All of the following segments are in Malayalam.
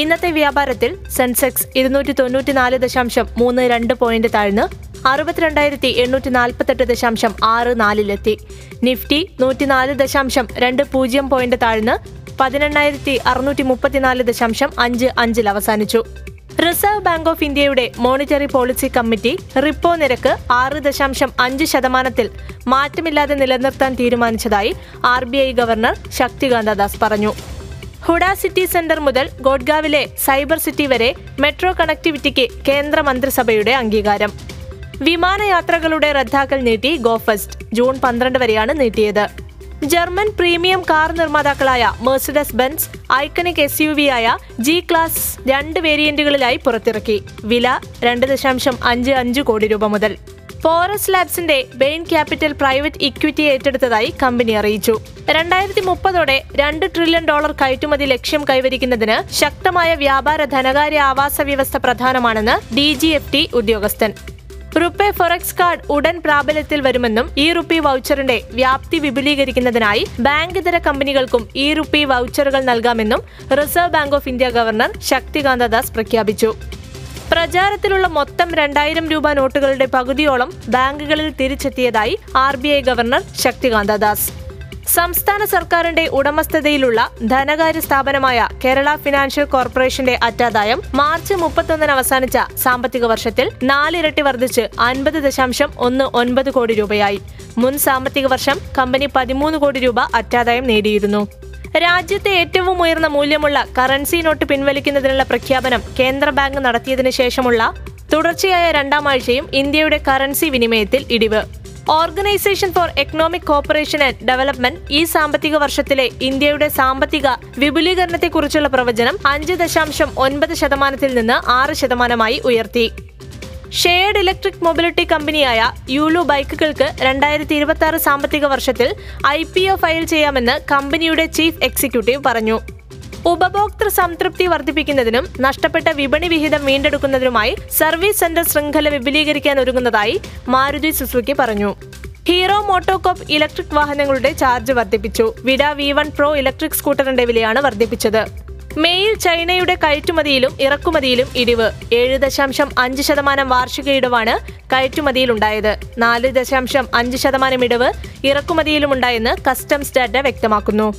ഇന്നത്തെ വ്യാപാരത്തിൽ സെൻസെക്സ് ഇരുന്നൂറ്റി തൊണ്ണൂറ്റിനാല് ദശാംശം മൂന്ന് രണ്ട് പോയിന്റ് താഴ്ന്ന് അറുപത്തിരണ്ടായിരത്തി എണ്ണൂറ്റി നാൽപ്പത്തെട്ട് ദശാംശം ആറ് നാലിലെത്തി. നിഫ്റ്റി നൂറ്റിനാല് ദശാംശം രണ്ട് പൂജ്യം പോയിന്റ് താഴ്ന്ന് പതിനെണ്ണായിരത്തി അറുന്നൂറ്റി മുപ്പത്തിനാല് ദശാംശം അഞ്ച് അഞ്ചിൽ അവസാനിച്ചു. റിസർവ് ബാങ്ക് ഓഫ് ഇന്ത്യയുടെ മോണിറ്ററി പോളിസി കമ്മിറ്റി റിപ്പോ നിരക്ക് ആറ് ദശാംശം അഞ്ച് ശതമാനത്തിൽ മാറ്റമില്ലാതെ നിലനിർത്താൻ തീരുമാനിച്ചതായി R B I governor Shaktikanta Das പറഞ്ഞു. ഹുഡ സിറ്റി സെന്റർ മുതൽ ഗോഡ്ഗാവിലെ സൈബർ സിറ്റി വരെ മെട്രോ കണക്ടിവിറ്റിക്ക് കേന്ദ്ര മന്ത്രിസഭയുടെ അംഗീകാരം. വിമാനയാത്രകളുടെ റദ്ദാക്കൽ നീട്ടി ഗോഫസ്റ്റ് ജൂൺ പന്ത്രണ്ട് വരെയാണ് നീട്ടിയത്. German premium car നിർമ്മാതാക്കളായ Mercedes Benz iconic S U V ആയ ജി ക്ലാസ് രണ്ട് വേരിയന്റുകളിലായി പുറത്തിറക്കി. വില രണ്ട് ദശാംശം അഞ്ച് അഞ്ച് കോടി രൂപ മുതൽ. ഫോറസ് ലാബ്സിന്റെ ബെയിൻ ക്യാപിറ്റൽ പ്രൈവറ്റ് ഇക്വിറ്റി ഏറ്റെടുത്തതായി കമ്പനി അറിയിച്ചു. രണ്ടായിരത്തി മുപ്പതോടെ രണ്ട് ട്രില്യൺ ഡോളർ കയറ്റുമതി ലക്ഷ്യം കൈവരിക്കുന്നതിന് ശക്തമായ വ്യാപാര ധനകാര്യ ആവാസ വ്യവസ്ഥ പ്രധാനമാണെന്ന് ഡി ജി എഫ് ടി ഉദ്യോഗസ്ഥൻ. റുപ്പേ ഫൊറക്സ് കാർഡ് ഉടൻ പ്രാബല്യത്തിൽ വരുമെന്നും ഇ റുപ്പി വൗച്ചറിന്റെ വ്യാപ്തി വിപുലീകരിക്കുന്നതിനായി ബാങ്ക് ഇതര കമ്പനികൾക്കും ഇ റുപ്പി വൗച്ചറുകൾ നൽകാമെന്നും reserve bank of India governor Shaktikanta Das പ്രഖ്യാപിച്ചു. പ്രചാരത്തിലുള്ള മൊത്തം രണ്ടായിരം രൂപ നോട്ടുകളുടെ പകുതിയോളം ബാങ്കുകളിൽ തിരിച്ചെത്തിയതായി ആർ ഗവർണർ ശക്തികാന്ത ദാസ്. സംസ്ഥാന സർക്കാരിന്റെ ഉടമസ്ഥതയിലുള്ള ധനകാര്യ സ്ഥാപനമായ കേരള ഫിനാൻഷ്യൽ കോർപ്പറേഷന്റെ അറ്റാദായം മാർച്ച് മുപ്പത്തൊന്നിന് അവസാനിച്ച സാമ്പത്തിക വർഷത്തിൽ നാലിരട്ടി വർദ്ധിച്ച് അൻപത് ദശാംശം ഒന്ന് ഒൻപത് കോടി രൂപയായി. മുൻ സാമ്പത്തിക വർഷം കമ്പനി പതിമൂന്ന് കോടി രൂപ അറ്റാദായം നേടിയിരുന്നു. രാജ്യത്തെ ഏറ്റവും ഉയർന്ന മൂല്യമുള്ള കറൻസി നോട്ട് പിൻവലിക്കുന്നതിനുള്ള പ്രഖ്യാപനം കേന്ദ്ര ബാങ്ക് നടത്തിയതിനു ശേഷമുള്ള തുടർച്ചയായ രണ്ടാം ആഴ്ചയും ഇന്ത്യയുടെ കറൻസി വിനിമയത്തിൽ ഇടിവ്. Organisation for economic cooperation and development ഈ സാമ്പത്തിക വർഷത്തിലെ ഇന്ത്യയുടെ സാമ്പത്തിക വിപുലീകരണത്തെക്കുറിച്ചുള്ള പ്രവചനം അഞ്ച് ദശാംശം ഒൻപത് ശതമാനത്തിൽ നിന്ന് ആറ് ശതമാനമായി ഉയർത്തി. ഷെയർഡ് ഇലക്ട്രിക് മൊബിലിറ്റി കമ്പനിയായ യൂലു ബൈക്കുകൾക്ക് രണ്ടായിരത്തി ഇരുപത്തി ആറ് സാമ്പത്തിക വർഷത്തിൽ ഐ പി ഒ ഫയൽ ചെയ്യാമെന്ന് കമ്പനിയുടെ ചീഫ് എക്സിക്യൂട്ടീവ് പറഞ്ഞു. ഉപഭോക്തൃ സംതൃപ്തി വർദ്ധിപ്പിക്കുന്നതിനും നഷ്ടപ്പെട്ട വിപണി വിഹിതം വീണ്ടെടുക്കുന്നതിനുമായി സർവീസ് സെന്റർ ശൃംഖല വിപുലീകരിക്കാൻ ഒരുങ്ങുന്നതായി മാരുതി സുസുക്കി പറഞ്ഞു. ഹീറോ മോട്ടോകോപ്പ് ഇലക്ട്രിക് വാഹനങ്ങളുടെ ചാർജ് വർദ്ധിപ്പിച്ചു. Vida V one pro electric സ്കൂട്ടറിന്റെ വിലയാണ് വർദ്ധിപ്പിച്ചത്. മെയിൽ ചൈനയുടെ കയറ്റുമതിയിലും ഇറക്കുമതിയിലും ഇടിവ്. ഏഴ് ദശാംശം അഞ്ച് ശതമാനം വാർഷിക ഇടിവാണ് കയറ്റുമതിയിലുണ്ടായത്. നാല് ദശാംശം അഞ്ച് ശതമാനം ഇടിവ് ഇറക്കുമതിയിലുമുണ്ടായെന്ന് കസ്റ്റംസ് ഡാറ്റ വ്യക്തമാക്കുന്നു.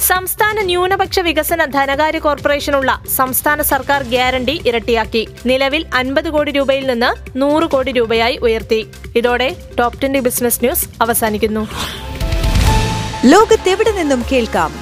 സംസ്ഥാന ന്യൂനപക്ഷ വികസന ധനകാര്യ കോർപ്പറേഷനുള്ള സംസ്ഥാന സർക്കാർ ഗ്യാരണ്ടി ഇരട്ടിയാക്കി. നിലവിൽ അൻപത് കോടി രൂപയിൽ നിന്ന് നൂറ് കോടി രൂപയായി ഉയർത്തി. ഇതോടെ ടോപ് ട്വന്റി ബിസിനസ് ന്യൂസ് അവസാനിക്കുന്നു. ലോകത്തെവിടെ നിന്നും കേൾക്കാം?